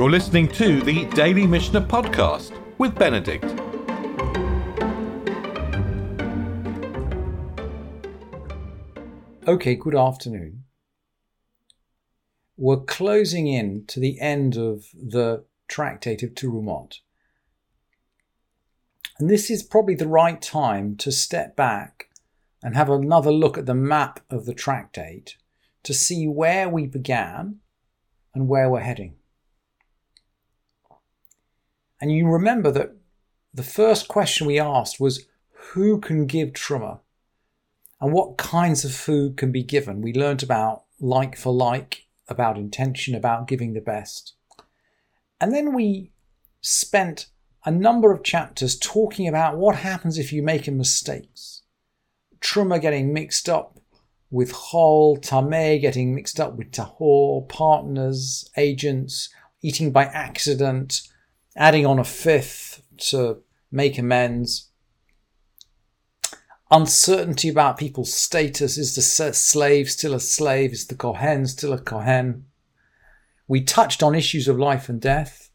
You're listening to the Daily Mishnah Podcast with Benedict. Okay, good afternoon. We're closing in to the end of the tractate of Terumot. And this is probably the right time to step back and have another look at the map of the tractate to see where we began and where we're heading. And you remember that the first question we asked was who can give truma and what kinds of food can be given. We learnt about like for like, about intention, about giving the best. And then we spent a number of chapters talking about what happens if you make mistakes. Truma getting mixed up with Chol, Tameh getting mixed up with Tahor, partners, agents, eating by accident, adding on a fifth to make amends. Uncertainty about people's status. Is the slave still a slave? Is the Kohen still a Kohen? We touched on issues of life and death.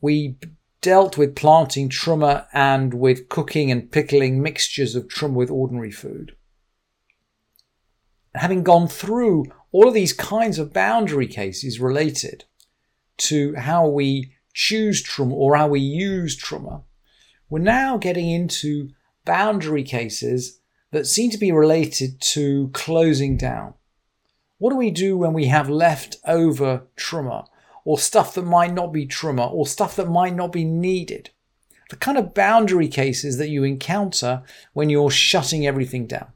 We dealt with planting truma and with cooking and pickling mixtures of truma with ordinary food. Having gone through all of these kinds of boundary cases related to how we choose truma or how we use truma, we're now getting into boundary cases that seem to be related to closing down. What do we do when we have left over truma or stuff that might not be truma or stuff that might not be needed? The kind of boundary cases that you encounter when you're shutting everything down.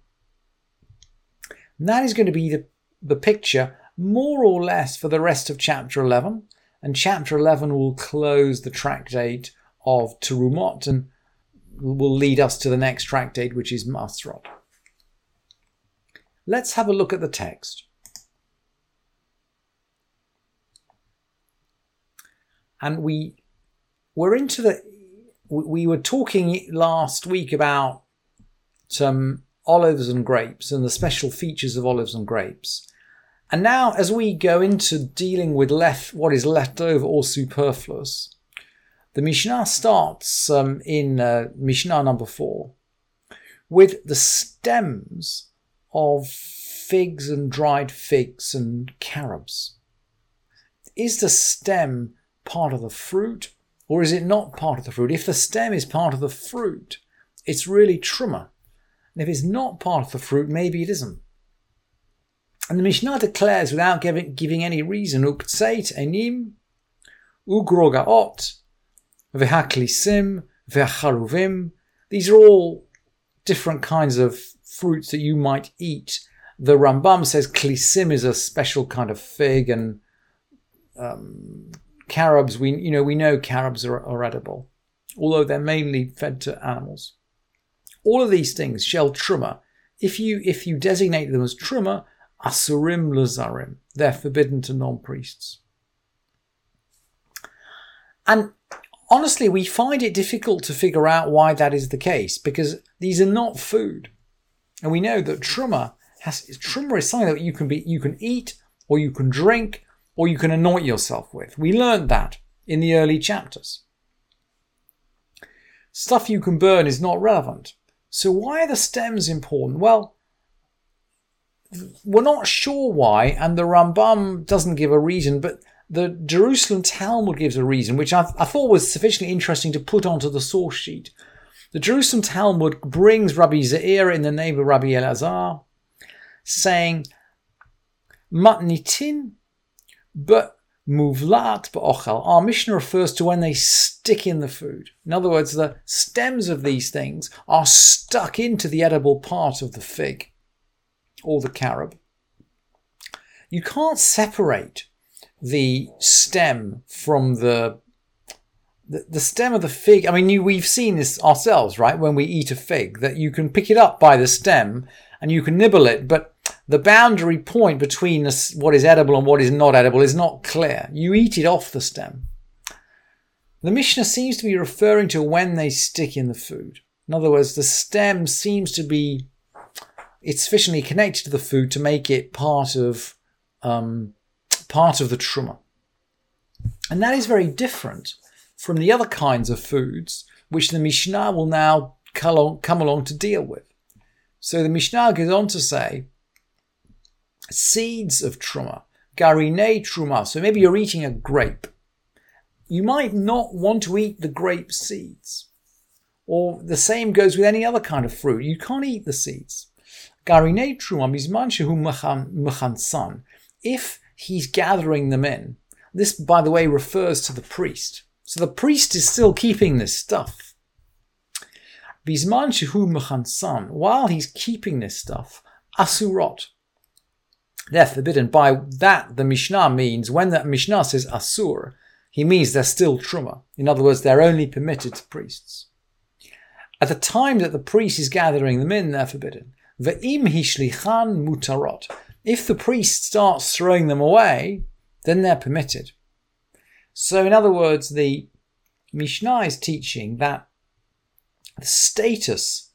And that is going to be the, the picture more or less for the rest of chapter 11. And chapter 11 will close the tractate of Terumot and will lead us to the next tractate, which is Masrot. Let's have a look at the text. And we we're into the we were talking last week about some olives and grapes and the special features of olives and grapes. And now, as we go into dealing with left, what is left over or superfluous, the Mishnah starts um, in uh, Mishnah number four with the stems of figs and dried figs and carobs. Is the stem part of the fruit or is it not part of the fruit? If the stem is part of the fruit, it's really truma. And if it's not part of the fruit, maybe it isn't. And the Mishnah declares without giving, giving any reason, uktseit enim, ugrogaot, vehaklisim, vecharuvim. These are all different kinds of fruits that you might eat. The Rambam says klisim is a special kind of fig, and um, carobs. We you know we know carobs are, are edible, although they're mainly fed to animals. All of these things shell truma. If you if you designate them as truma, asurim lazarim, they're forbidden to non-priests. And honestly, we find it difficult to figure out why that is the case because these are not food, and we know that truma has truma is something that you can be you can eat or you can drink or you can anoint yourself with. We learned that in the early chapters. Stuff you can burn is not relevant. So why are the stems important? Well, we're not sure why, and the Rambam doesn't give a reason, but the Jerusalem Talmud gives a reason, which I, I thought was sufficiently interesting to put onto the source sheet. The Jerusalem Talmud brings Rabbi Zair in the name of Rabbi Elazar, saying, Matnitin, but muvlat ba'ochel. Our Mishnah refers to when they stick in the food. In other words, the stems of these things are stuck into the edible part of the fig or the carob. You can't separate the stem from the the, stem of the fig. I mean, you, we've seen this ourselves, right? When we eat a fig, that you can pick it up by the stem and you can nibble it, but the boundary point between what is edible and what is not edible is not clear. You eat it off the stem. The Mishnah seems to be referring to when they stick in the food. In other words, the stem seems to be it's sufficiently connected to the food to make it part of um, part of the truma. And that is very different from the other kinds of foods which the Mishnah will now come along to deal with. So the Mishnah goes on to say seeds of truma, garine truma. So maybe you're eating a grape. You might not want to eat the grape seeds. Or the same goes with any other kind of fruit. You can't eat the seeds. Garine truma mizman shehu mechansan. If he's gathering them in, this, by the way, refers to the priest. So the priest is still keeping this stuff. Bisman shehu mechansan. While he's keeping this stuff, asurot. They're forbidden. By that, the Mishnah means when the Mishnah says asur, he means they're still truma. In other words, they're only permitted to priests. At the time that the priest is gathering them in, they're forbidden. Ve'im hishlichan mutarot. If the priest starts throwing them away, then they're permitted. So, in other words, the Mishnah is teaching that the status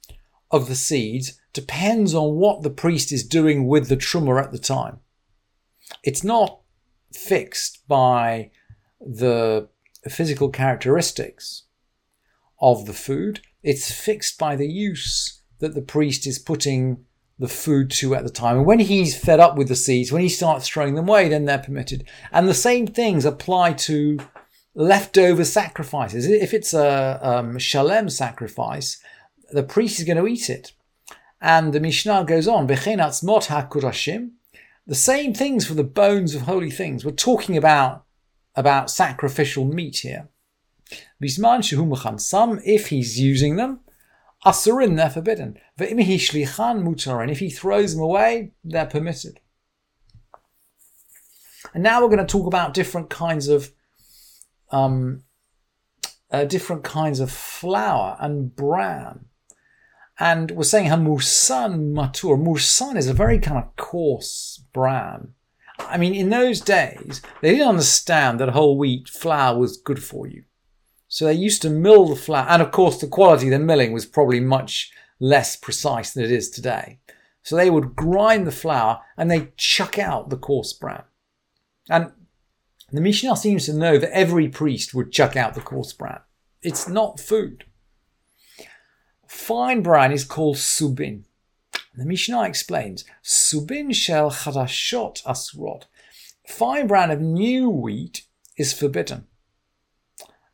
of the seeds depends on what the priest is doing with the truma at the time. It's not fixed by the physical characteristics of the food, it's fixed by the use that the priest is putting the food to at the time. And when he's fed up with the seeds, when he starts throwing them away, then they're permitted. And the same things apply to leftover sacrifices. If it's a um, shalem sacrifice, the priest is going to eat it. And the Mishnah goes on, mot. The same things for the bones of holy things. We're talking about, about sacrificial meat here. Bisman shehu some if he's using them, asurin, they're forbidden. And if he throws them away, they're permitted. And now we're going to talk about different kinds of um, uh, different kinds of flour and bran. And we're saying how matur. Mursan is a very kind of coarse bran. I mean, in those days, they didn't understand that whole wheat flour was good for you. So they used to mill the flour, and of course, the quality of the milling was probably much less precise than it is today. So they would grind the flour and they chuck out the coarse bran. And the Mishnah seems to know that every priest would chuck out the coarse bran. It's not food. Fine bran is called subin. The Mishnah explains, subin shel chadashot asrot. Fine bran of new wheat is forbidden.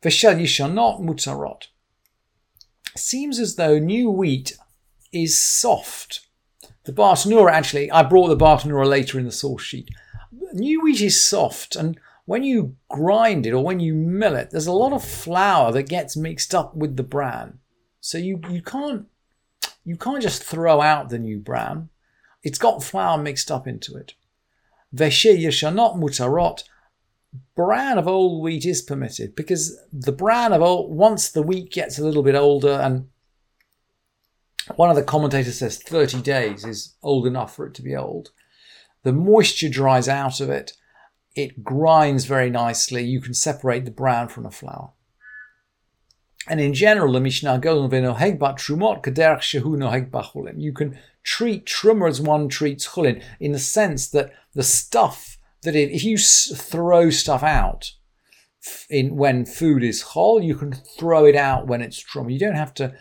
Veshel yishanot mutarot. Seems as though new wheat is soft. The Bartenura, actually, I brought the Bartenura later in the source sheet. New wheat is soft, and when you grind it or when you mill it, there's a lot of flour that gets mixed up with the bran. So you, you can't you can't just throw out the new bran. It's got flour mixed up into it. Veshe yeshanot mutarot bran of old wheat is permitted because the bran of old, once the wheat gets a little bit older, and one of the commentators says 30 days is old enough for it to be old, the moisture dries out of it, it grinds very nicely, you can separate the bran from the flour. And in general, the Mishnah goes on, trumot kaderach shehu noheg bachulin. You can treat truma as one treats chulin in the sense that the stuff that if you throw stuff out in when food is whole, you can throw it out when it's truma. You don't have to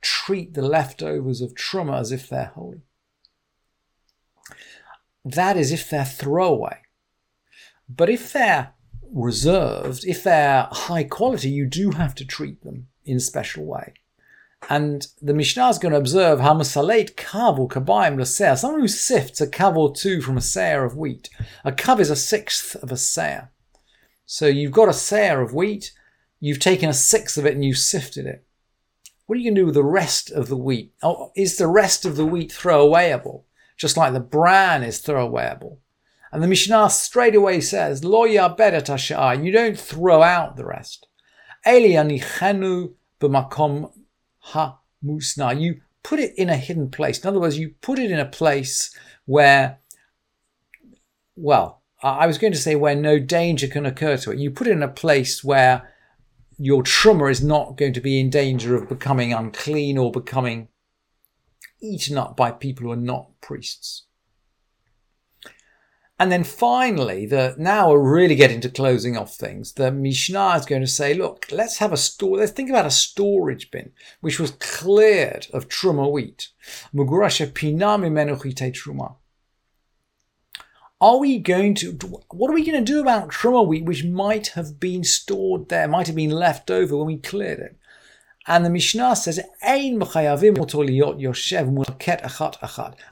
treat the leftovers of truma as if they're holy. That is if they're throwaway. But if they're reserved, if they're high quality, you do have to treat them in a special way. And the Mishnah is going to observe how masalet kav or kabayim someone who sifts a kav or two from a seir of wheat. A kav is a sixth of a seir. So you've got a seir of wheat, you've taken a sixth of it and you've sifted it. What are you going to do with the rest of the wheat? Oh, is the rest of the wheat throwawayable? Just like the bran is throwawayable. And the Mishnah straight away says, Lo yabed you don't throw out the rest. Eli anichenu b'makom ha musna. You put it in a hidden place. In other words, you put it in a place where, well, I was going to say where no danger can occur to it. You put it in a place where your truma is not going to be in danger of becoming unclean or becoming eaten up by people who are not priests. And then finally, the now we're really getting to closing off things. The Mishnah is going to say, look, let's have a store. Let's think about a storage bin which was cleared of truma wheat. Truma. Are we going to? What are we going to do about truma wheat which might have been stored there, might have been left over when we cleared it? And the Mishnah says,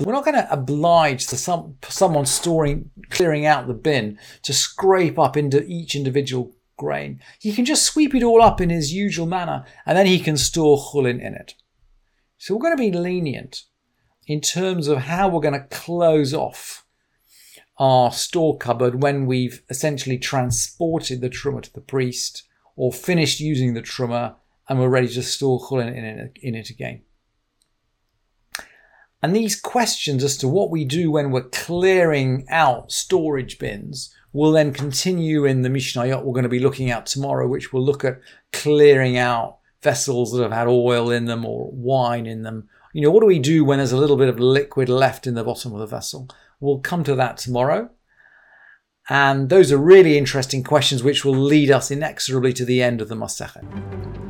We're not going to oblige to some, someone storing, clearing out the bin to scrape up into each individual grain. He can just sweep it all up in his usual manner and then he can store chulin in it. So we're going to be lenient in terms of how we're going to close off our store cupboard when we've essentially transported the truma to the priest or finished using the truma and we're ready to store chulin in it, in it again. And these questions as to what we do when we're clearing out storage bins will then continue in the Mishnayot we're going to be looking at tomorrow, which will look at clearing out vessels that have had oil in them or wine in them. You know, what do we do when there's a little bit of liquid left in the bottom of the vessel? We'll come to that tomorrow. And those are really interesting questions which will lead us inexorably to the end of the Masechet.